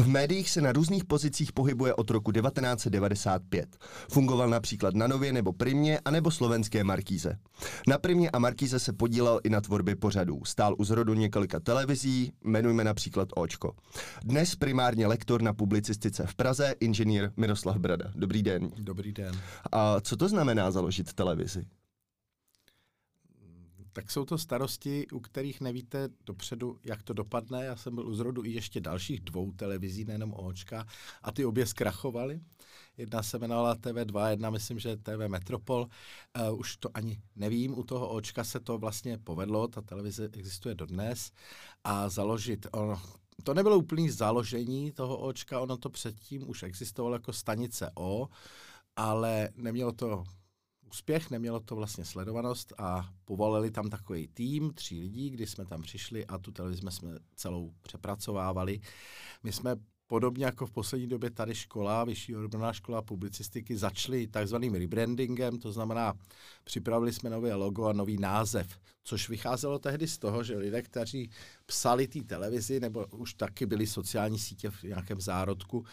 V médiích se na různých pozicích pohybuje od roku 1995. Fungoval například na Nově nebo Primě, anebo slovenské Markíze. Na Primě a Markíze se podílel i na tvorbě pořadů. Stál u zrodu několika televizí, jmenujme například Očko. Dnes primárně lektor na publicistice v Praze, inženýr Miroslav Brada. Dobrý den. Dobrý den. A co to znamená založit televizi? Tak jsou to starosti, u kterých nevíte dopředu, jak to dopadne. Já jsem byl u zrodu i ještě dalších dvou televizí, nejenom Očka, a ty obě zkrachovaly. Jedna se jmenovala TV2, jedna myslím, že TV Metropol. Uh, už to ani nevím, u toho Očka se to vlastně povedlo, ta televize existuje dodnes a založit, ono, to nebylo úplný založení toho Očka, ono to předtím už existovalo jako stanice O, ale nemělo to úspěch, nemělo to vlastně sledovanost a povolili tam takový tým, tří lidí, kdy jsme tam přišli a tu televizi jsme celou přepracovávali. My jsme podobně jako v poslední době tady škola, vyšší odborná škola publicistiky, začali takzvaným rebrandingem, to znamená, připravili jsme nové logo a nový název, což vycházelo tehdy z toho, že lidé, kteří psali té televizi, nebo už taky byli sociální sítě v nějakém zárodku,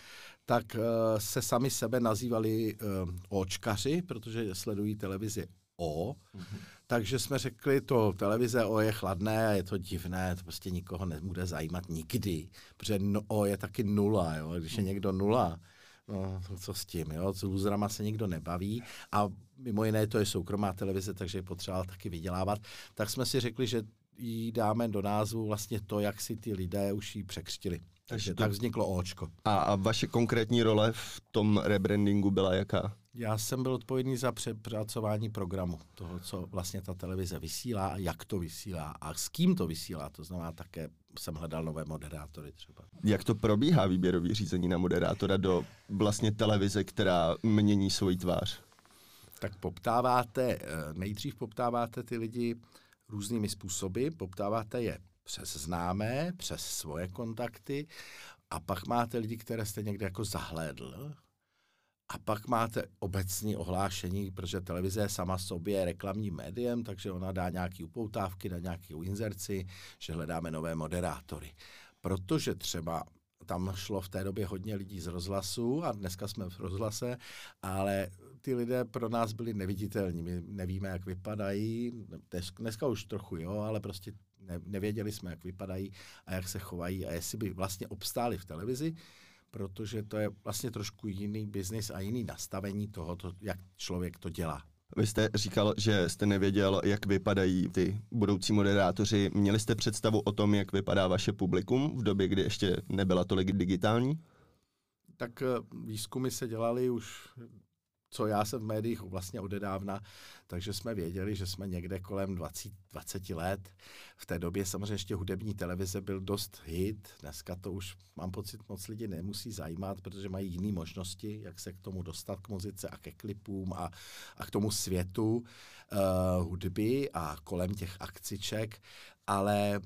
tak uh, se sami sebe nazývali uh, očkaři, protože sledují televizi O, mm-hmm. takže jsme řekli, to televize O je chladné a je to divné, to prostě nikoho nebude zajímat nikdy, protože no, O je taky nula, jo? když je někdo nula, no co s tím, jo? s lůzrama se nikdo nebaví a mimo jiné to je soukromá televize, takže je potřeba taky vydělávat, tak jsme si řekli, že jí dáme do názvu vlastně to, jak si ty lidé už ji překřtili. Takže tak vzniklo Očko. A, a vaše konkrétní role v tom rebrandingu byla jaká? Já jsem byl odpovědný za přepracování programu, toho, co vlastně ta televize vysílá a jak to vysílá a s kým to vysílá. To znamená také jsem hledal nové moderátory třeba. Jak to probíhá výběrový řízení na moderátora do vlastně televize, která mění svoji tvář? Tak poptáváte, eh, nejdřív poptáváte ty lidi různými způsoby, poptáváte je přes známé, přes svoje kontakty a pak máte lidi, které jste někde jako zahlédl a pak máte obecní ohlášení, protože televize je sama sobě reklamním médiem, takže ona dá nějaké upoutávky, dá nějaký inzerci, že hledáme nové moderátory. Protože třeba tam šlo v té době hodně lidí z rozhlasu a dneska jsme v rozhlase, ale ty lidé pro nás byli neviditelní. My nevíme, jak vypadají, dneska už trochu jo, ale prostě ne, nevěděli jsme, jak vypadají a jak se chovají a jestli by vlastně obstáli v televizi, protože to je vlastně trošku jiný biznis a jiný nastavení toho, jak člověk to dělá. Vy jste říkal, že jste nevěděl, jak vypadají ty budoucí moderátoři. Měli jste představu o tom, jak vypadá vaše publikum v době, kdy ještě nebyla tolik digitální? Tak eh, výzkumy se dělaly už co já jsem v médiích vlastně odedávna, takže jsme věděli, že jsme někde kolem 20, 20 let. V té době samozřejmě ještě hudební televize byl dost hit, dneska to už mám pocit moc lidi nemusí zajímat, protože mají jiné možnosti, jak se k tomu dostat, k muzice a ke klipům a, a k tomu světu uh, hudby a kolem těch akciček, ale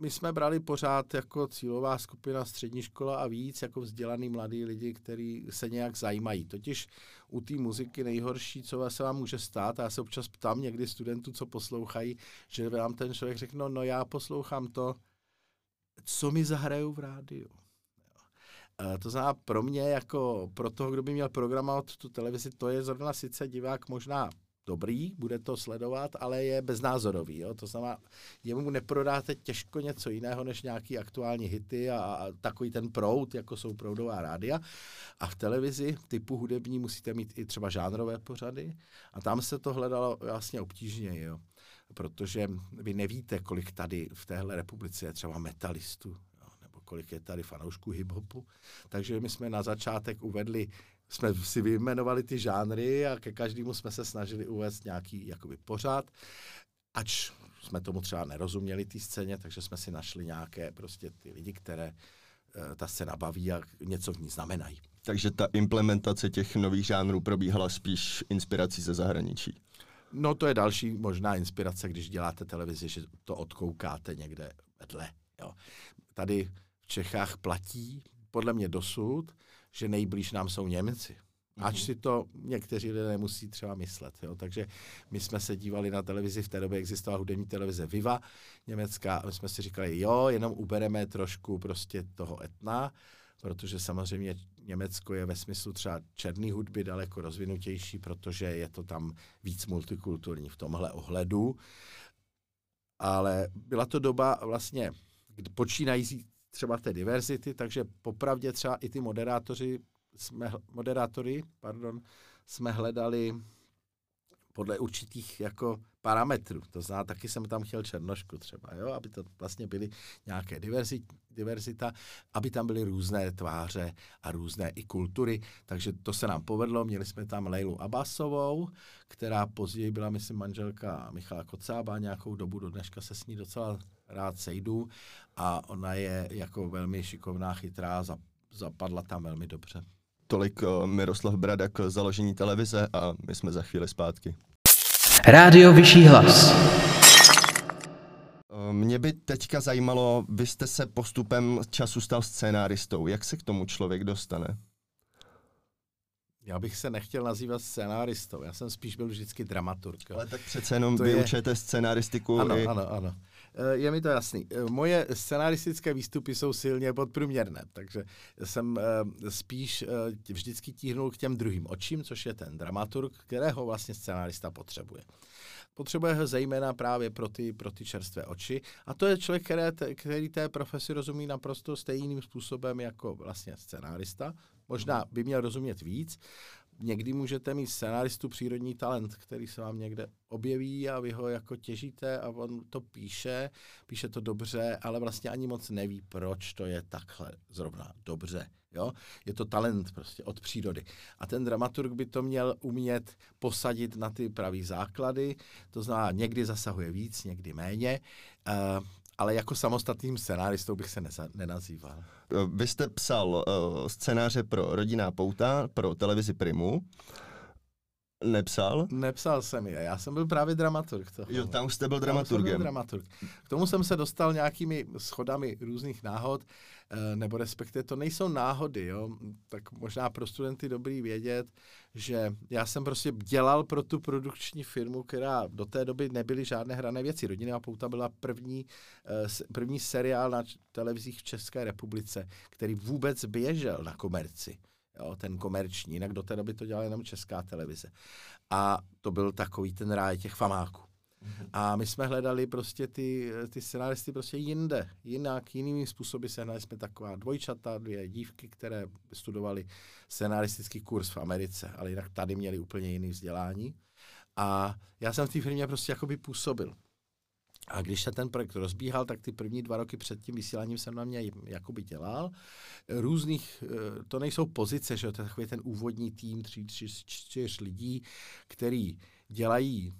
my jsme brali pořád jako cílová skupina střední škola a víc jako vzdělaný mladí lidi, kteří se nějak zajímají. Totiž u té muziky nejhorší, co se vám může stát, a já se občas ptám někdy studentů, co poslouchají, že vám ten člověk řekne, no, no já poslouchám to, co mi zahrajou v rádiu. To znamená pro mě, jako pro toho, kdo by měl programovat tu televizi, to je zrovna sice divák možná dobrý, bude to sledovat, ale je beznázorový. Jo? To znamená, jemu neprodáte těžko něco jiného než nějaký aktuální hity a, a takový ten proud, jako jsou proudová rádia. A v televizi typu hudební musíte mít i třeba žánrové pořady a tam se to hledalo vlastně obtížně, jo? protože vy nevíte, kolik tady v téhle republice je třeba metalistů, nebo kolik je tady fanoušků hip-hopu. Takže my jsme na začátek uvedli jsme si vyjmenovali ty žánry a ke každému jsme se snažili uvést nějaký jakoby pořád, ač jsme tomu třeba nerozuměli té scéně, takže jsme si našli nějaké prostě ty lidi, které eh, ta scéna baví a něco v ní znamenají. Takže ta implementace těch nových žánrů probíhala spíš inspirací ze zahraničí. No to je další možná inspirace, když děláte televizi, že to odkoukáte někde vedle. Jo. Tady v Čechách platí podle mě dosud, že nejblíž nám jsou Němci. Ač mhm. si to někteří lidé nemusí třeba myslet. Jo. Takže my jsme se dívali na televizi, v té době existovala hudební televize Viva německá a my jsme si říkali, jo, jenom ubereme trošku prostě toho etna, protože samozřejmě Německo je ve smyslu třeba černé hudby daleko rozvinutější, protože je to tam víc multikulturní v tomhle ohledu. Ale byla to doba vlastně počínající třeba té diverzity, takže popravdě třeba i ty moderátoři jsme, moderátory pardon, jsme hledali podle určitých jako parametrů. To znamená, taky jsem tam chtěl černošku třeba, jo? aby to vlastně byly nějaké diverzi, diverzita, aby tam byly různé tváře a různé i kultury. Takže to se nám povedlo. Měli jsme tam Leilu Abasovou, která později byla, myslím, manželka Michala Kocába nějakou dobu, do dneška se s ní docela rád sejdu a ona je jako velmi šikovná, chytrá, zapadla tam velmi dobře. Tolik eh, Miroslav Brada k založení televize a my jsme za chvíli zpátky. Rádio Vyšší hlas. Eh, mě by teďka zajímalo, vy jste se postupem času stal scénáristou. Jak se k tomu člověk dostane? Já bych se nechtěl nazývat scénáristou, já jsem spíš byl vždycky dramaturg. Ale tak přece jenom to vyučujete je... scénaristiku. Ano, i... ano, ano. Eh, je mi to jasný. Eh, moje scenaristické výstupy jsou silně podprůměrné, takže jsem eh, spíš vždycky tíhnul k těm druhým očím, což je ten dramaturg, kterého vlastně scenárista potřebuje. Potřebuje ho zejména právě pro ty, pro ty čerstvé oči. A to je člověk, který, který té profesi rozumí naprosto stejným způsobem jako vlastně scenárista. Možná by měl rozumět víc, někdy můžete mít scenaristu přírodní talent, který se vám někde objeví a vy ho jako těžíte a on to píše, píše to dobře, ale vlastně ani moc neví, proč to je takhle zrovna dobře. Jo? Je to talent prostě od přírody. A ten dramaturg by to měl umět posadit na ty pravý základy, to znamená, někdy zasahuje víc, někdy méně. Uh, ale jako samostatným scenáristou bych se neza, nenazýval. Vy jste psal uh, scénáře pro Rodinná pouta, pro televizi Primu. Nepsal? Nepsal jsem je, já jsem byl právě dramaturg. Toho. Jo, tam jste byl dramaturgem. Byl dramaturg. K tomu jsem se dostal nějakými schodami různých náhod. Eh, nebo respektive to nejsou náhody, jo? tak možná pro studenty dobrý vědět, že já jsem prostě dělal pro tu produkční firmu, která do té doby nebyly žádné hrané věci. Rodinná pouta byla první, eh, první seriál na televizích v České republice, který vůbec běžel na komerci. Jo, ten komerční, jinak do té doby to dělala jenom česká televize. A to byl takový ten ráj těch famáků. Mm-hmm. A my jsme hledali prostě ty, ty scenáristy prostě jinde, jinak, jinými způsoby. Sehnali jsme taková dvojčata, dvě dívky, které studovali scenaristický kurz v Americe, ale jinak tady měli úplně jiný vzdělání. A já jsem v té firmě prostě jakoby působil. A když se ten projekt rozbíhal, tak ty první dva roky před tím vysíláním jsem na mě jakoby dělal. Různých, eh, to nejsou pozice, že to je takový ten úvodní tým tří, tři, čtyř lidí, který dělají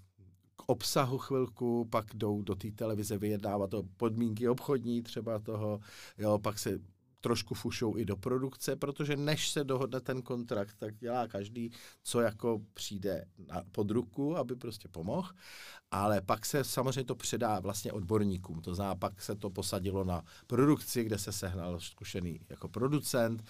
obsahu chvilku, pak jdou do té televize vyjednávat o podmínky obchodní třeba toho, jo, pak se trošku fušou i do produkce, protože než se dohodne ten kontrakt, tak dělá každý, co jako přijde na, pod ruku, aby prostě pomohl. Ale pak se samozřejmě to předá vlastně odborníkům. To znamená, pak se to posadilo na produkci, kde se sehnal zkušený jako producent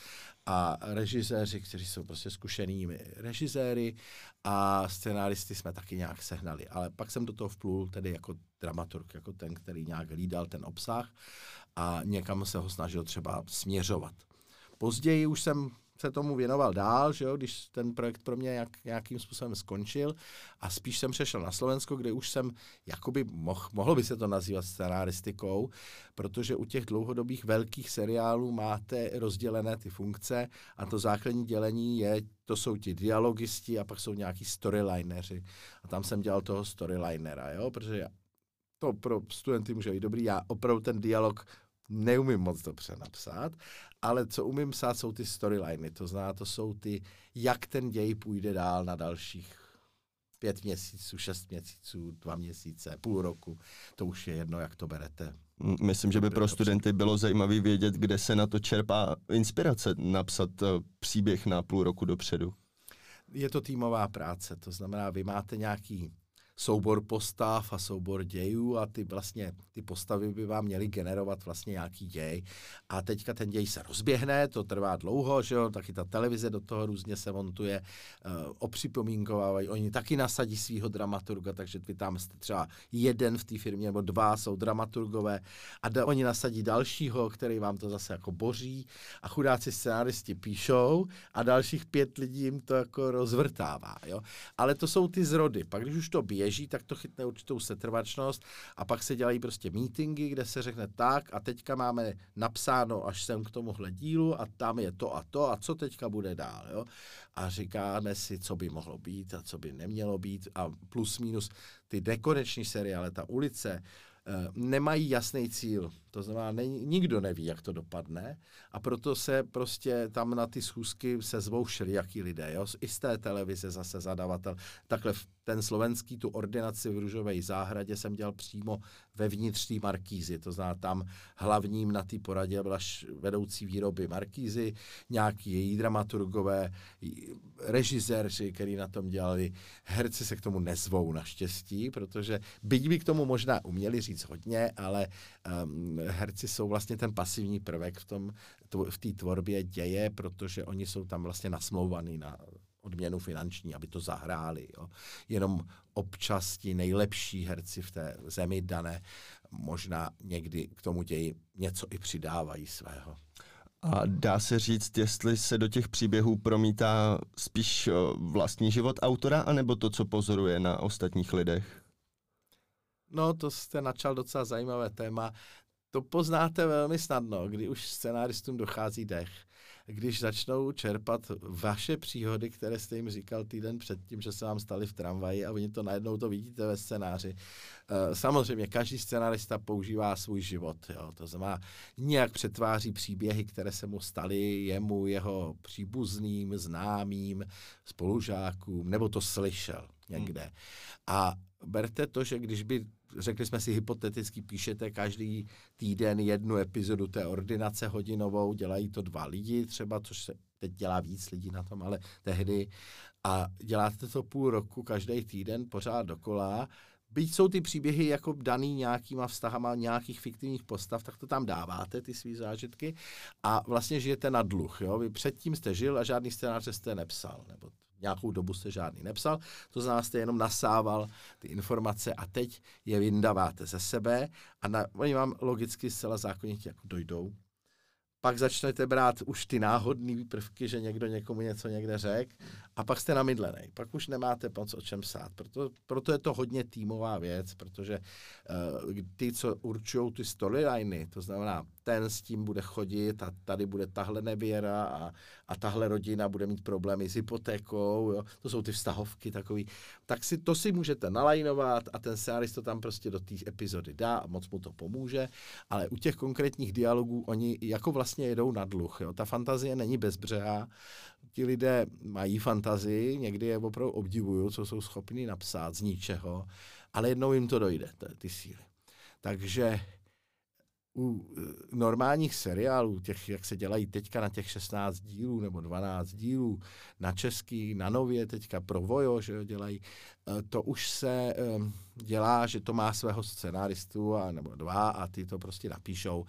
a režiséři, kteří jsou prostě zkušenými režiséry a scenáristy jsme taky nějak sehnali. Ale pak jsem do toho vplul tedy jako dramaturg, jako ten, který nějak hlídal ten obsah a někam se ho snažil třeba směřovat. Později už jsem se tomu věnoval dál, že jo, když ten projekt pro mě jak, nějakým způsobem skončil a spíš jsem přešel na Slovensko, kde už jsem, jakoby, mohl, mohlo by se to nazývat scenaristikou, protože u těch dlouhodobých velkých seriálů máte rozdělené ty funkce a to základní dělení je, to jsou ti dialogisti a pak jsou nějaký storylineři. A tam jsem dělal toho storylinera, jo, protože to pro studenty může být dobrý, já opravdu ten dialog neumím moc dobře napsat, ale co umím psát, jsou ty storyliny. To znamená, to jsou ty, jak ten děj půjde dál na dalších pět měsíců, šest měsíců, dva měsíce, půl roku. To už je jedno, jak to berete. Myslím, že by pro studenty bylo zajímavé vědět, kde se na to čerpá inspirace napsat eh, příběh na půl roku dopředu. Je to týmová práce, to znamená, vy máte nějaký soubor postav a soubor dějů a ty vlastně ty postavy by vám měly generovat vlastně nějaký děj. A teďka ten děj se rozběhne, to trvá dlouho, že jo, taky ta televize do toho různě se montuje, uh, opřipomínkovávají, oni taky nasadí svého dramaturga, takže vy tam jste třeba jeden v té firmě nebo dva jsou dramaturgové a da, oni nasadí dalšího, který vám to zase jako boří a chudáci scenáristi píšou a dalších pět lidí jim to jako rozvrtává, jo. Ale to jsou ty zrody. Pak když už to běží, tak to chytne určitou setrvačnost a pak se dělají prostě meetingy, kde se řekne tak a teďka máme napsáno až sem k tomuhle dílu a tam je to a to a co teďka bude dál, jo. A říkáme si, co by mohlo být a co by nemělo být a plus minus ty nekoneční seriály, ta ulice, eh, nemají jasný cíl. To znamená, ne, nikdo neví, jak to dopadne a proto se prostě tam na ty schůzky se zvou všelijaký lidé. Jo? I z té televize zase zadavatel. Takhle ten slovenský, tu ordinaci v Růžové zahradě jsem dělal přímo ve vnitřní markízy. To znamená, tam hlavním na té poradě byla vedoucí výroby markízy, nějaký její dramaturgové, režiséři, který na tom dělali. Herci se k tomu nezvou naštěstí, protože byť by k tomu možná uměli říct hodně, ale um, herci jsou vlastně ten pasivní prvek v tom, v té tvorbě děje, protože oni jsou tam vlastně nasmlouvaný na odměnu finanční, aby to zahráli. Jo. Jenom občas ti nejlepší herci v té zemi dané možná někdy k tomu ději něco i přidávají svého. A dá se říct, jestli se do těch příběhů promítá spíš vlastní život autora, anebo to, co pozoruje na ostatních lidech? No, to jste načal docela zajímavé téma. To poznáte velmi snadno, kdy už scenáristům dochází dech. Když začnou čerpat vaše příhody, které jste jim říkal týden předtím, že se vám staly v tramvaji a oni to najednou to vidíte ve scénáři. Eh, samozřejmě každý scenárista používá svůj život. Jo. To znamená, nějak přetváří příběhy, které se mu staly jemu, jeho příbuzným, známým, spolužákům, nebo to slyšel někde. Hmm. A berte to, že když by řekli jsme si hypoteticky, píšete každý týden jednu epizodu té ordinace hodinovou, dělají to dva lidi třeba, což se teď dělá víc lidí na tom, ale tehdy. A děláte to půl roku, každý týden, pořád dokola. Byť jsou ty příběhy jako daný nějakýma vztahama nějakých fiktivních postav, tak to tam dáváte, ty svý zážitky a vlastně žijete na dluh. Jo? Vy předtím jste žil a žádný scénář jste nepsal, nebo nějakou dobu jste žádný nepsal, to znamená, jste jenom nasával ty informace a teď je vyndáváte ze sebe a na, oni vám logicky zcela zákonitě jako dojdou. Pak začnete brát už ty náhodné prvky, že někdo někomu něco někde řekl a pak jste namydlený. Pak už nemáte moc o čem sát. Proto, proto je to hodně týmová věc, protože uh, ty, co určují ty storyliny, to znamená, ten s tím bude chodit a tady bude tahle nevěra a, a tahle rodina bude mít problémy s hypotékou, jo? to jsou ty vztahovky takový, tak si to si můžete nalajnovat a ten scénarist to tam prostě do té epizody dá a moc mu to pomůže, ale u těch konkrétních dialogů oni jako vlastně jedou na dluh. Jo? Ta fantazie není bezbřehá, ti lidé mají fantazii, někdy je opravdu obdivuju, co jsou schopni napsat z ničeho, ale jednou jim to dojde, ty síly. Takže u eh, normálních seriálů, těch, jak se dělají teďka na těch 16 dílů nebo 12 dílů, na český, na nově teďka pro Vojo, že jo, dělají, eh, to už se um, dělá, že to má svého scenáristu a, nebo dva a ty to prostě napíšou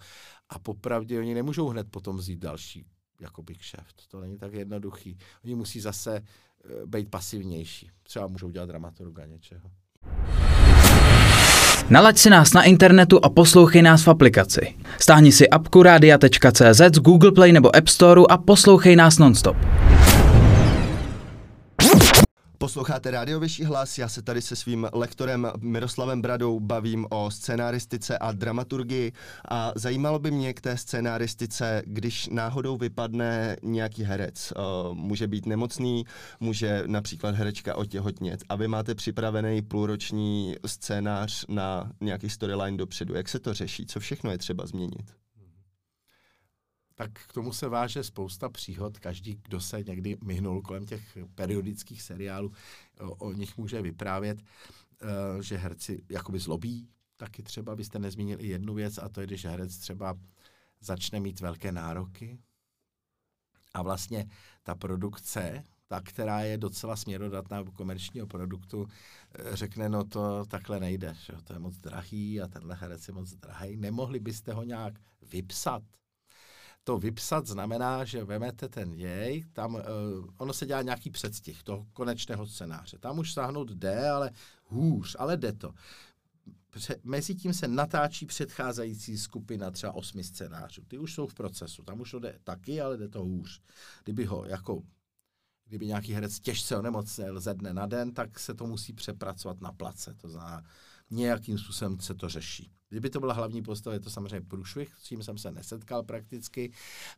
a popravdě oni nemůžou hned potom vzít další jakoby kšeft. To není tak jednoduchý. Oni musí zase být pasivnější. Třeba můžou dělat dramaturga něčeho. Nalaď si nás na internetu a poslouchej nás v aplikaci. Stáhni si apku radia.cz z Google Play nebo App Store a poslouchej nás nonstop. Posloucháte rádio Vyšší hlas, já se tady se svým lektorem Miroslavem Bradou bavím o scénáristice a dramaturgii a zajímalo by mě k té scénáristice, když náhodou vypadne nějaký herec. Uh, může být nemocný, může například herečka otěhotnět a vy máte připravený půlroční scénář na nějaký storyline dopředu. Jak se to řeší? Co všechno je třeba změnit? Tak k tomu se váže spousta příhod. Každý, kdo se někdy myhnul kolem těch periodických seriálů, o, o nich může vyprávět, uh, že herci jakoby zlobí. Taky třeba byste nezmínil i jednu věc, a to je, když herec třeba začne mít velké nároky a vlastně ta produkce ta, která je docela směrodatná komerčního produktu, eh, řekne, no to takhle nejde, že? to je moc drahý a tenhle herec je moc drahý. Nemohli byste ho nějak vypsat? To vypsat znamená, že vemete ten děj, tam uh, ono se dělá nějaký předstih toho konečného scénáře. Tam už sáhnout jde, ale hůř, ale jde to. Pře- mezi tím se natáčí předcházející skupina třeba osmi scénářů. Ty už jsou v procesu, tam už to jde taky, ale jde to hůř. Kdyby ho jako kdyby nějaký herec těžce onemocněl ze dne na den, tak se to musí přepracovat na place. To znamená, nějakým způsobem se to řeší. Kdyby to byla hlavní postava, je to samozřejmě průšvih, s tím jsem se nesetkal prakticky.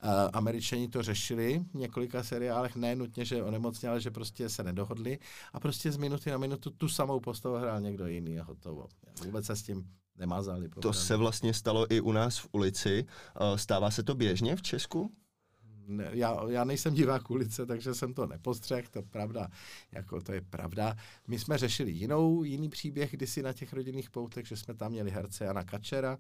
Uh, Američani to řešili v několika seriálech, ne nutně, že onemocněl, ale že prostě se nedohodli a prostě z minuty na minutu tu samou postavu hrál někdo jiný a hotovo. Vůbec se s tím nemazali. To se vlastně stalo i u nás v ulici. Uh, stává se to běžně v Česku? Ne, já, já nejsem divák ulice, takže jsem to nepostřeh, to pravda, jako to je pravda. My jsme řešili jinou, jiný příběh kdysi na těch rodinných poutech, že jsme tam měli herce Jana Kačera,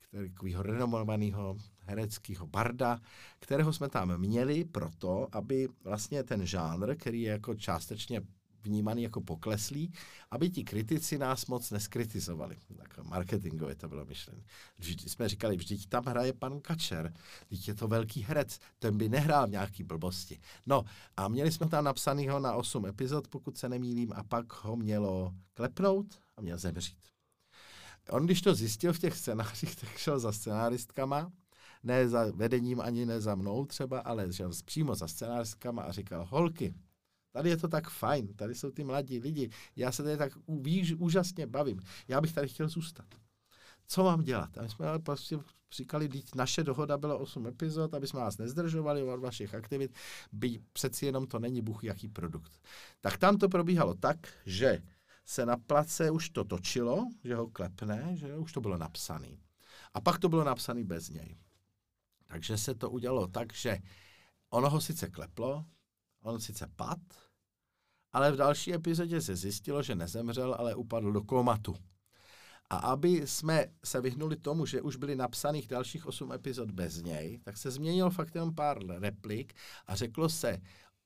který, takovýho renomovaného hereckého barda, kterého jsme tam měli proto, aby vlastně ten žánr, který je jako částečně vnímaný jako pokleslý, aby ti kritici nás moc neskritizovali. Tak marketingově to bylo myšlené. Vždyť jsme říkali, vždyť tam hraje pan Kačer, vždyť je to velký herec, ten by nehrál nějaký blbosti. No a měli jsme tam napsanýho na 8 epizod, pokud se nemýlím, a pak ho mělo klepnout a měl zemřít. On, když to zjistil v těch scénářích, tak šel za scenáristkama, ne za vedením ani ne za mnou třeba, ale šel přímo za scenáristkama a říkal, holky, Tady je to tak fajn, tady jsou ty mladí lidi. Já se tady tak víš, úžasně bavím. Já bych tady chtěl zůstat. Co mám dělat? A my jsme ale prostě říkali, že naše dohoda byla 8 epizod, aby jsme vás nezdržovali od vašich aktivit, by přeci jenom to není buch jaký produkt. Tak tam to probíhalo tak, že se na place už to točilo, že ho klepne, že už to bylo napsané. A pak to bylo napsané bez něj. Takže se to udělalo tak, že ono ho sice kleplo, On sice pad, ale v další epizodě se zjistilo, že nezemřel, ale upadl do komatu. A aby jsme se vyhnuli tomu, že už byly napsaných dalších osm epizod bez něj, tak se změnil fakt jenom pár replik a řeklo se,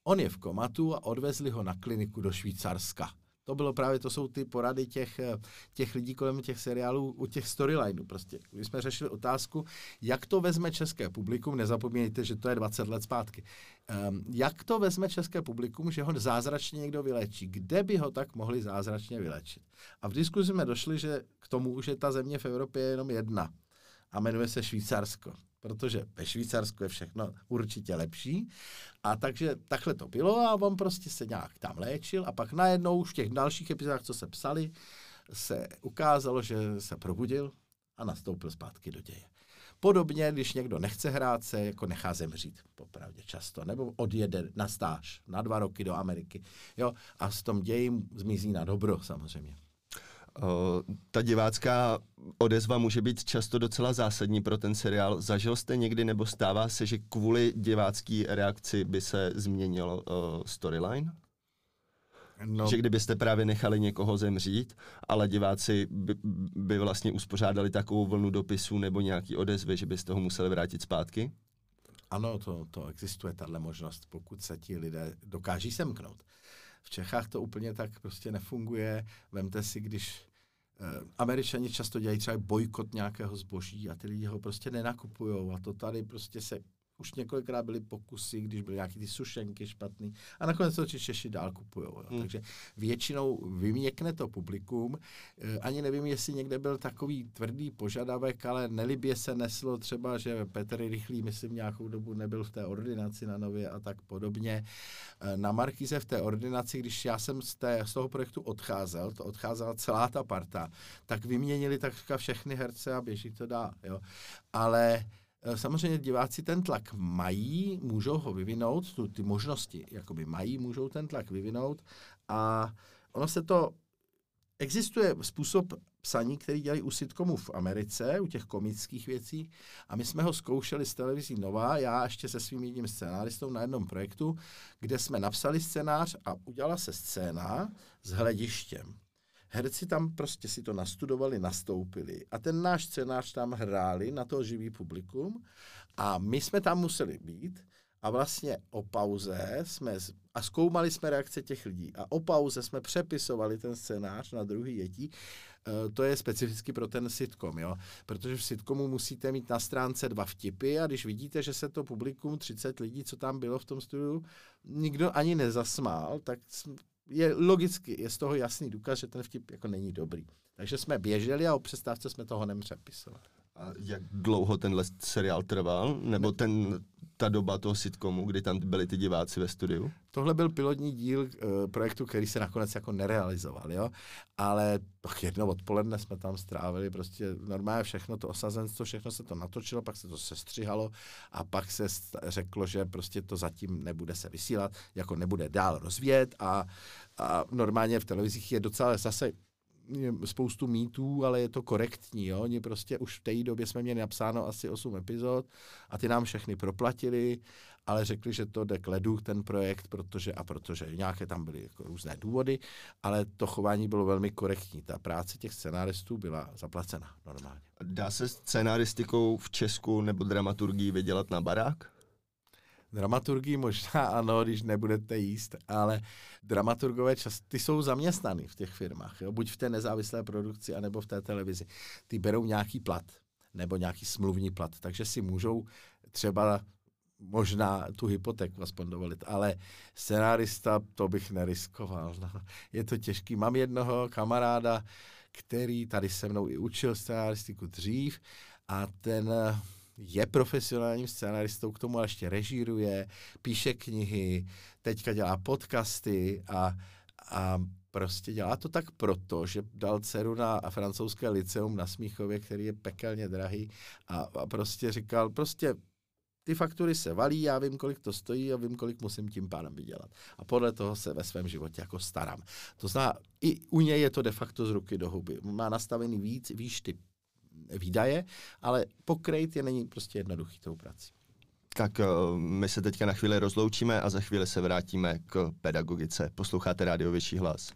on je v komatu a odvezli ho na kliniku do Švýcarska to bylo právě, to jsou ty porady těch, eh, těch lidí kolem těch seriálů, u těch storylineů prostě. Když jsme řešili otázku, jak to vezme české publikum, nezapomínejte, že to je 20 let zpátky, um, jak to vezme české publikum, že ho zázračně někdo vylečí, kde by ho tak mohli zázračně vylečit. A v diskuzi jsme došli, že k tomu, že ta země v Evropě je jenom jedna a jmenuje se Švýcarsko protože ve Švýcarsku je všechno určitě lepší. A takže takhle to bylo a on prostě se nějak tam léčil a pak najednou už v těch dalších epizodách, co se psali, se ukázalo, že se probudil a nastoupil zpátky do děje. Podobně, když někdo nechce hrát, se jako nechá zemřít, popravdě často, nebo odjede na stáž na dva roky do Ameriky. Jo, a s tom ději zmizí na dobro samozřejmě. Uh, ta divácká odezva může být často docela zásadní pro ten seriál. Zažil jste někdy nebo stává se, že kvůli divácké reakci by se změnil uh, storyline? No. Že kdybyste právě nechali někoho zemřít, ale diváci by, by vlastně uspořádali takovou vlnu dopisů nebo nějaký odezvy, že byste ho museli vrátit zpátky? Ano, to, to existuje, tahle možnost, pokud se ti lidé dokáží semknout. V Čechách to úplně tak prostě nefunguje. Vemte si, když eh, Američani často dělají třeba bojkot nějakého zboží a ty lidi ho prostě nenakupují a to tady prostě se už několikrát byly pokusy, když byly nějaký ty sušenky špatný a nakonec to Češi dál kupují. Hmm. Takže většinou vyměkne to publikum. E, ani nevím, jestli někde byl takový tvrdý požadavek, ale nelibě se neslo třeba, že Petr Rychlý, myslím, nějakou dobu nebyl v té ordinaci na Nově a tak podobně. E, na Markize v té ordinaci, když já jsem z, té, z toho projektu odcházel, to odcházela celá ta parta, tak vyměnili takřka všechny herce a běží to dál. Jo. Ale samozřejmě diváci ten tlak mají, můžou ho vyvinout, tu, ty možnosti jakoby mají, můžou ten tlak vyvinout a ono se to, existuje způsob psaní, který dělají u sitcomů v Americe, u těch komických věcí a my jsme ho zkoušeli s televizí Nová, já ještě se svým jedním scénáristou na jednom projektu, kde jsme napsali scénář a udělala se scéna s hledištěm herci tam prostě si to nastudovali, nastoupili a ten náš scénář tam hráli na to živý publikum a my jsme tam museli být a vlastně o pauze jsme a zkoumali jsme reakce těch lidí a o pauze jsme přepisovali ten scénář na druhý jetí. E, to je specificky pro ten sitcom, jo? protože v sitcomu musíte mít na stránce dva vtipy a když vidíte, že se to publikum, 30 lidí, co tam bylo v tom studiu, nikdo ani nezasmál, tak je logicky, je z toho jasný důkaz, že ten vtip jako není dobrý. Takže jsme běželi a o přestávce jsme toho nepřepisovali. A jak dlouho tenhle seriál trval? Nebo ten, ta doba toho sitcomu, kdy tam byli ty diváci ve studiu? Tohle byl pilotní díl uh, projektu, který se nakonec jako nerealizoval, jo. Ale pak jedno odpoledne jsme tam strávili prostě normálně všechno to osazenstvo, všechno se to natočilo, pak se to sestřihalo a pak se řeklo, že prostě to zatím nebude se vysílat, jako nebude dál rozvíjet a, a normálně v televizích je docela zase spoustu mýtů, ale je to korektní. Jo? Oni prostě už v té době jsme měli napsáno asi 8 epizod a ty nám všechny proplatili, ale řekli, že to jde k ledu, ten projekt, protože a protože nějaké tam byly jako různé důvody, ale to chování bylo velmi korektní. Ta práce těch scenáristů byla zaplacena normálně. Dá se scénaristikou v Česku nebo dramaturgii vydělat na barák? Dramaturgii možná ano, když nebudete jíst, ale dramaturgové čas, ty jsou zaměstnaný v těch firmách, jo? buď v té nezávislé produkci, anebo v té televizi. Ty berou nějaký plat, nebo nějaký smluvní plat, takže si můžou třeba možná tu hypotéku aspoň dovolit, ale scenárista to bych neriskoval. No. Je to těžký. Mám jednoho kamaráda, který tady se mnou i učil scenaristiku dřív a ten je profesionálním scénaristou, k tomu ještě režíruje, píše knihy, teďka dělá podcasty a, a prostě dělá to tak proto, že dal dceru na francouzské liceum na Smíchově, který je pekelně drahý a, a prostě říkal, prostě ty faktury se valí, já vím, kolik to stojí a vím, kolik musím tím pádem vydělat. A podle toho se ve svém životě jako starám. To znamená, i u něj je to de facto z ruky do huby. Má nastavený víc, víš ty výdaje, ale pokrejt je není prostě jednoduchý tou prací. Tak uh, my se teďka na chvíli rozloučíme a za chvíli se vrátíme k pedagogice. Posloucháte rádio Vyšší hlas.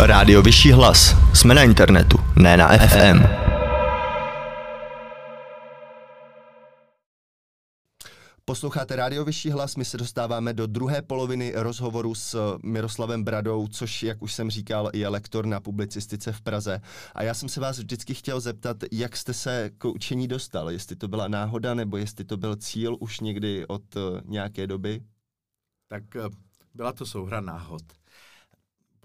Rádio Vyšší hlas. Jsme na internetu, ne na FM. Posloucháte Rádio Vyšší hlas, my se dostáváme do druhé poloviny rozhovoru s Miroslavem Bradou, což, jak už jsem říkal, je lektor na publicistice v Praze. A já jsem se vás vždycky chtěl zeptat, jak jste se k učení dostal, jestli to byla náhoda, nebo jestli to byl cíl už někdy od uh, nějaké doby? Tak uh, byla to souhra náhod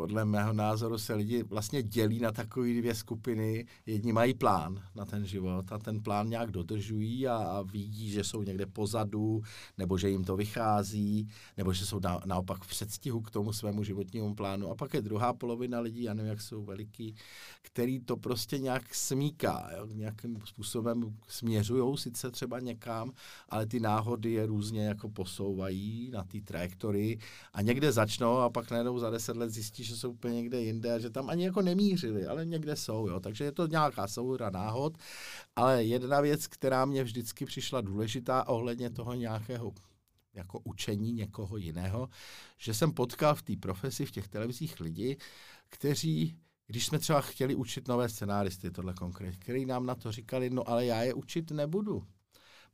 podle mého názoru se lidi vlastně dělí na takové dvě skupiny. Jedni mají plán na ten život a ten plán nějak dodržují a, a vidí, že jsou někde pozadu, nebo že jim to vychází, nebo že jsou na, naopak v předstihu k tomu svému životnímu plánu. A pak je druhá polovina lidí, já nevím, jak jsou veliký, který to prostě nějak smíká, jo? nějakým způsobem směřují sice třeba někam, ale ty náhody je různě jako posouvají na té trajektorii a někde začnou a pak najednou za deset let zjistí, že jsou úplně někde jinde že tam ani jako nemířili, ale někde jsou, jo. Takže je to nějaká souhra náhod, ale jedna věc, která mě vždycky přišla důležitá ohledně toho nějakého jako učení někoho jiného, že jsem potkal v té profesi, v těch televizích lidi, kteří když jsme třeba chtěli učit nové scenáristy, tohle konkrétně, který nám na to říkali, no ale já je učit nebudu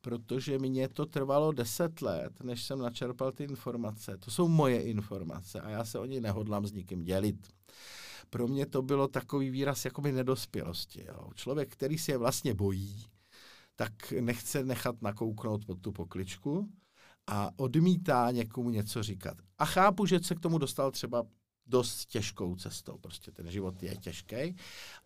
protože mě to trvalo deset let, než jsem načerpal ty informace. To jsou moje informace a já se o ně nehodlám s nikým dělit. Pro mě to bylo takový výraz jakoby nedospělosti. Jo. Člověk, který si je vlastně bojí, tak nechce nechat nakouknout pod tu pokličku a odmítá někomu něco říkat. A chápu, že se k tomu dostal třeba dost těžkou cestou. Prostě ten život je těžký,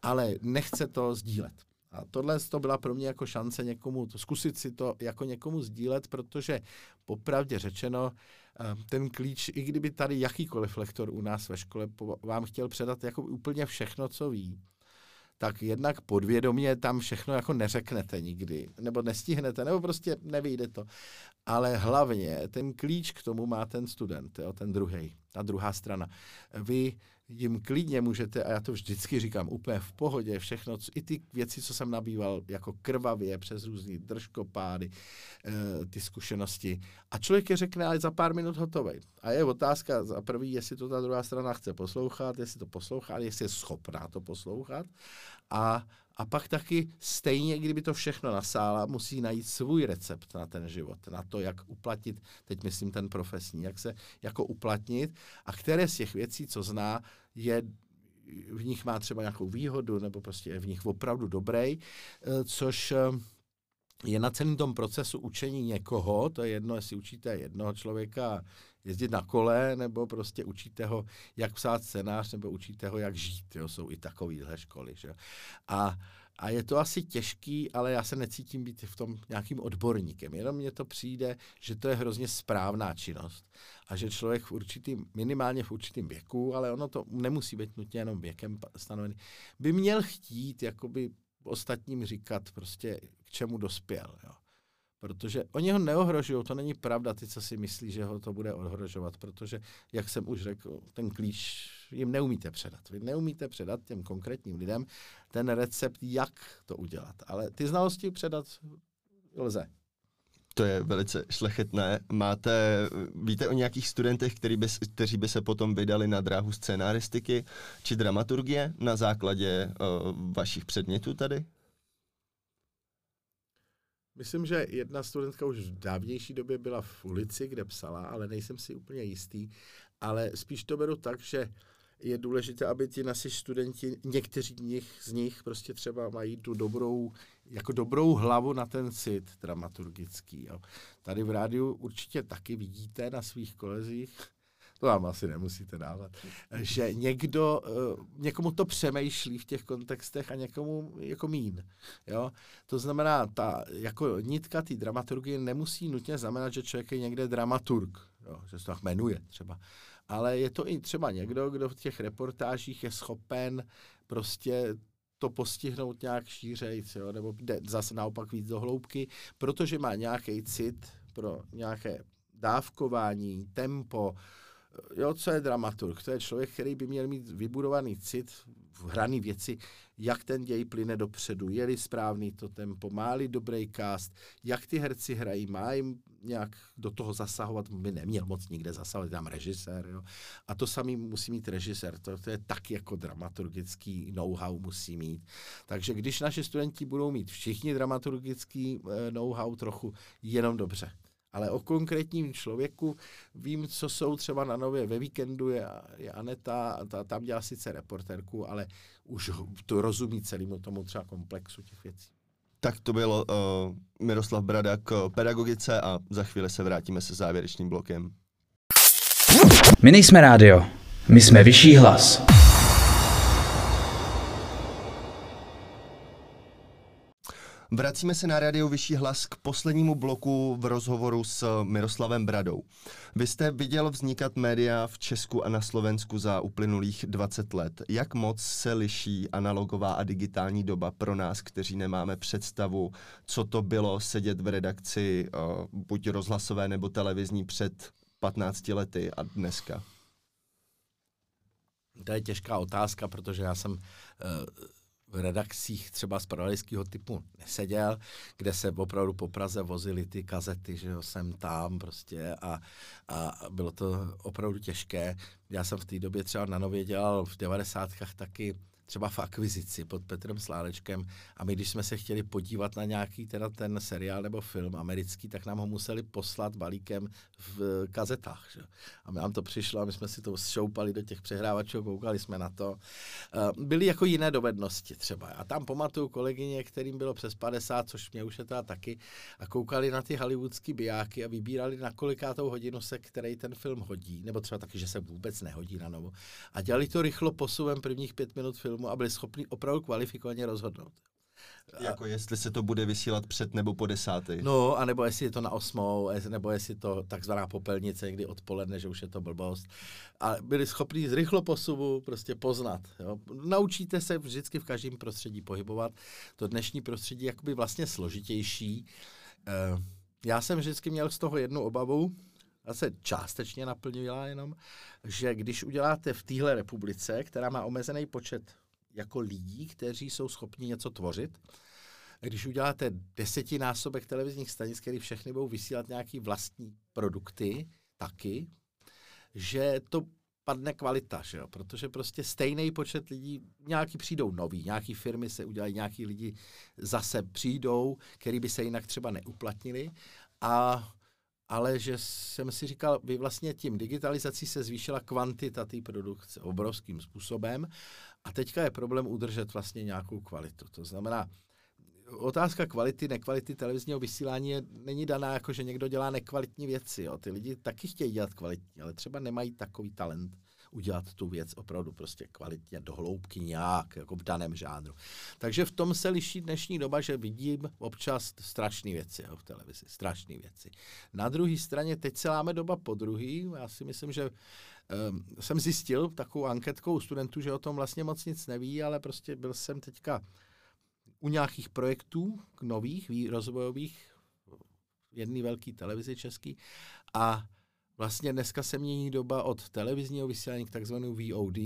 ale nechce to sdílet. A tohle to byla pro mě jako šance někomu, to, zkusit si to jako někomu sdílet, protože popravdě řečeno, eh, ten klíč, i kdyby tady jakýkoliv lektor u nás ve škole vám chtěl předat jako úplně všechno, co ví, tak jednak podvědomě tam všechno jako neřeknete nikdy, nebo nestihnete, nebo prostě nevyjde to. Ale hlavně ten klíč k tomu má ten student, jo, ten druhý, ta druhá strana. Vy jim klidně můžete, a já to vždycky říkám, úplně v pohodě, všechno, i ty věci, co jsem nabýval jako krvavě přes různý držkopády, e, ty zkušenosti. A člověk je řekne, ale za pár minut hotový. A je otázka za prvý, jestli to ta druhá strana chce poslouchat, jestli to poslouchá, jestli je schopná to poslouchat. A, a pak taky stejně, kdyby to všechno nasála, musí najít svůj recept na ten život, na to, jak uplatnit, teď myslím ten profesní, jak se jako uplatnit. A které z těch věcí, co zná, je v nich má třeba nějakou výhodu, nebo prostě je v nich opravdu dobrý, eh, což eh, je na celém tom procesu učení někoho, to je jedno, jestli učíte jednoho člověka jezdit na kole, nebo prostě učíte ho, jak psát scénář, nebo učíte ho, jak žít. Jo? Jsou i takovéhle školy. Že? A, a je to asi těžký, ale já se necítím být v tom nějakým odborníkem. Jenom mně to přijde, že to je hrozně správná činnost. A že člověk v určitým, minimálně v určitém věku, ale ono to nemusí být nutně jenom věkem stanovený, by měl chtít jakoby ostatním říkat prostě, k čemu dospěl. Jo. Protože oni ho neohrožují, to není pravda, ty, co si myslí, že ho to bude ohrožovat, protože, jak jsem už řekl, ten klíč jim neumíte předat. Vy neumíte předat těm konkrétním lidem ten recept, jak to udělat. Ale ty znalosti předat lze. To je velice šlechetné. Máte, víte o nějakých studentech, který by, kteří by se potom vydali na dráhu scénaristiky či dramaturgie na základě uh, vašich předmětů tady? Myslím, že jedna studentka už v dávnější době byla v ulici, kde psala, ale nejsem si úplně jistý. Ale spíš to beru tak, že je důležité, aby ti naši studenti, někteří z nich, z nich prostě třeba mají tu dobrou, jako dobrou hlavu na ten cit dramaturgický. Jo. Tady v rádiu určitě taky vidíte na svých kolezích, to vám asi nemusíte dávat, že někdo, eh, někomu to přemýšlí v těch kontextech a někomu jako mín. Jo? To znamená, ta jako nitka té dramaturgie nemusí nutně znamenat, že člověk je někde dramaturg, jo? že se to tak jmenuje třeba. Ale je to i třeba někdo, kdo v těch reportážích je schopen prostě to postihnout nějak šířejc, jo? nebo jde zase naopak víc do hloubky, protože má nějaký cit pro nějaké dávkování, tempo, jo, co je dramaturg? To je člověk, který by měl mít vybudovaný cit v hraný věci, jak ten děj plyne dopředu, je-li správný to tempo, má-li dobrý cast, jak ty herci hrají, má jim nějak do toho zasahovat, by neměl moc nikde zasahovat, tam režisér, jo. A to samý musí mít režisér, to, to je tak jako dramaturgický know-how musí mít. Takže když naši studenti budou mít všichni dramaturgický eh, know-how trochu, jenom dobře ale o konkrétním člověku vím, co jsou třeba na Nově ve víkendu, je, je Aneta, ta, tam dělá sice reporterku, ale už to rozumí celému tomu třeba komplexu těch věcí. Tak to bylo uh, Miroslav Brada k pedagogice a za chvíli se vrátíme se závěrečným blokem. My nejsme rádio, my jsme vyšší hlas. Vracíme se na rádio Vyšší hlas k poslednímu bloku v rozhovoru s Miroslavem Bradou. Vy jste viděl vznikat média v Česku a na Slovensku za uplynulých 20 let. Jak moc se liší analogová a digitální doba pro nás, kteří nemáme představu, co to bylo sedět v redakci uh, buď rozhlasové nebo televizní před 15 lety a dneska? To je těžká otázka, protože já jsem uh, v redakcích třeba z pravodajského typu neseděl, kde se opravdu po Praze vozily ty kazety, že jo, jsem tam prostě a, a bylo to opravdu těžké. Já jsem v té době třeba na Nově dělal v devadesátkách taky třeba v akvizici pod Petrem Slálečkem a my, když jsme se chtěli podívat na nějaký teda ten seriál nebo film americký, tak nám ho museli poslat balíkem v kazetách. Že? A nám to přišlo a my jsme si to šoupali do těch přehrávačů, koukali jsme na to. Uh, byly jako jiné dovednosti třeba. A tam pamatuju kolegyně, kterým bylo přes 50, což mě už je teda taky, a koukali na ty hollywoodský bijáky a vybírali na kolikátou hodinu se, který ten film hodí, nebo třeba taky, že se vůbec nehodí na novo. A dělali to rychlo posuvem prvních pět minut filmu filmu a byli schopni opravdu kvalifikovaně rozhodnout. Jako jestli se to bude vysílat před nebo po desátý. No, anebo jestli je to na osmou, nebo jestli to takzvaná popelnice někdy odpoledne, že už je to blbost. A byli schopni z rychlo posuvu prostě poznat. Jo. Naučíte se vždycky v každém prostředí pohybovat. To dnešní prostředí je jakoby vlastně složitější. Eh, já jsem vždycky měl z toho jednu obavu, a se částečně naplnila jenom, že když uděláte v téhle republice, která má omezený počet jako lidí, kteří jsou schopni něco tvořit. Když uděláte desetinásobek televizních stanic, které všechny budou vysílat nějaký vlastní produkty, taky, že to padne kvalita, že jo? protože prostě stejný počet lidí, nějaký přijdou noví, nějaký firmy se udělají, nějaký lidi zase přijdou, který by se jinak třeba neuplatnili a ale že jsem si říkal, vy vlastně tím digitalizací se zvýšila kvantita té produkce obrovským způsobem a teďka je problém udržet vlastně nějakou kvalitu. To znamená, otázka kvality, nekvality televizního vysílání je, není daná jako, že někdo dělá nekvalitní věci. Jo. Ty lidi taky chtějí dělat kvalitní, ale třeba nemají takový talent udělat tu věc opravdu prostě kvalitně, do hloubky nějak, jako v daném žánru. Takže v tom se liší dnešní doba, že vidím občas strašné věci jo, v televizi, strašné věci. Na druhé straně teď se láme doba po druhý, já si myslím, že um, jsem zjistil takovou anketkou studentů, že o tom vlastně moc nic neví, ale prostě byl jsem teďka u nějakých projektů nových, rozvojových, jedný velký televizi český a vlastně dneska se mění doba od televizního vysílání k takzvanému VOD,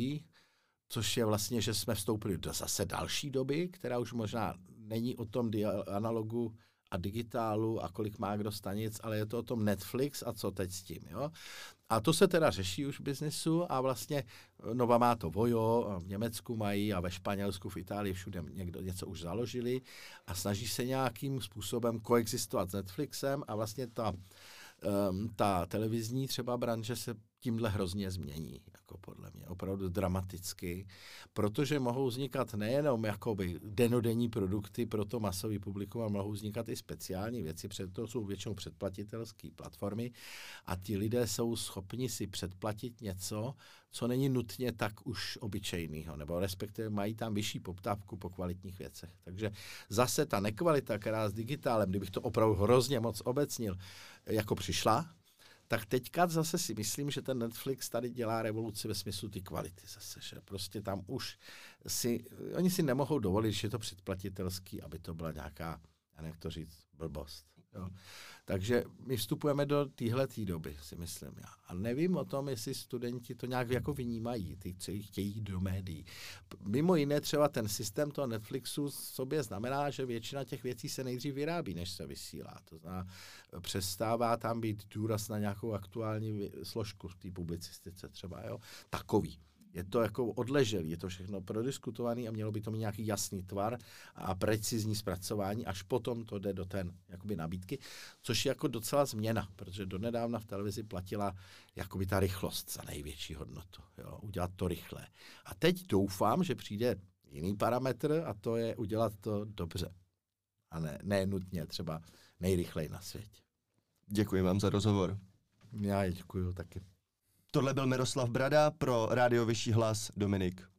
což je vlastně, že jsme vstoupili do zase další doby, která už možná není o tom analogu a digitálu a kolik má kdo stanic, ale je to o tom Netflix a co teď s tím. Jo? A to se teda řeší už v biznisu a vlastně Nova má to Vojo, v Německu mají a ve Španělsku, v Itálii, všude někdo něco už založili a snaží se nějakým způsobem koexistovat s Netflixem a vlastně ta um, ta televizní třeba branže se tímhle hrozně změní, jako podle mě, opravdu dramaticky, protože mohou vznikat nejenom jakoby denodenní produkty pro to masový publikum, ale mohou vznikat i speciální věci, protože to jsou většinou předplatitelské platformy a ti lidé jsou schopni si předplatit něco, co není nutně tak už obyčejného, nebo respektive mají tam vyšší poptávku po kvalitních věcech. Takže zase ta nekvalita, která s digitálem, kdybych to opravdu hrozně moc obecnil, jako přišla, tak teďka zase si myslím, že ten Netflix tady dělá revoluci ve smyslu ty kvality zase, že prostě tam už si, oni si nemohou dovolit, že je to předplatitelský, aby to byla nějaká, já nevím, jak to říct, blbost. Jo. Takže my vstupujeme do téhle doby, si myslím já. A nevím o tom, jestli studenti to nějak jako vynímají, ty, co chtějí do médií. Mimo jiné třeba ten systém toho Netflixu sobě znamená, že většina těch věcí se nejdřív vyrábí, než se vysílá. To znamená, přestává tam být důraz na nějakou aktuální složku v té publicistice třeba, jo. Takový je to jako odleželý, je to všechno prodiskutovaný a mělo by to mít nějaký jasný tvar a precizní zpracování, až potom to jde do té jakoby nabídky, což je jako docela změna, protože donedávna v televizi platila jakoby ta rychlost za největší hodnotu, jo, udělat to rychle. A teď doufám, že přijde jiný parametr a to je udělat to dobře. A ne, ne nutně třeba nejrychleji na světě. Děkuji vám za rozhovor. Já děkuji taky. Tohle byl Miroslav Brada pro Rádio Vyšší hlas Dominik.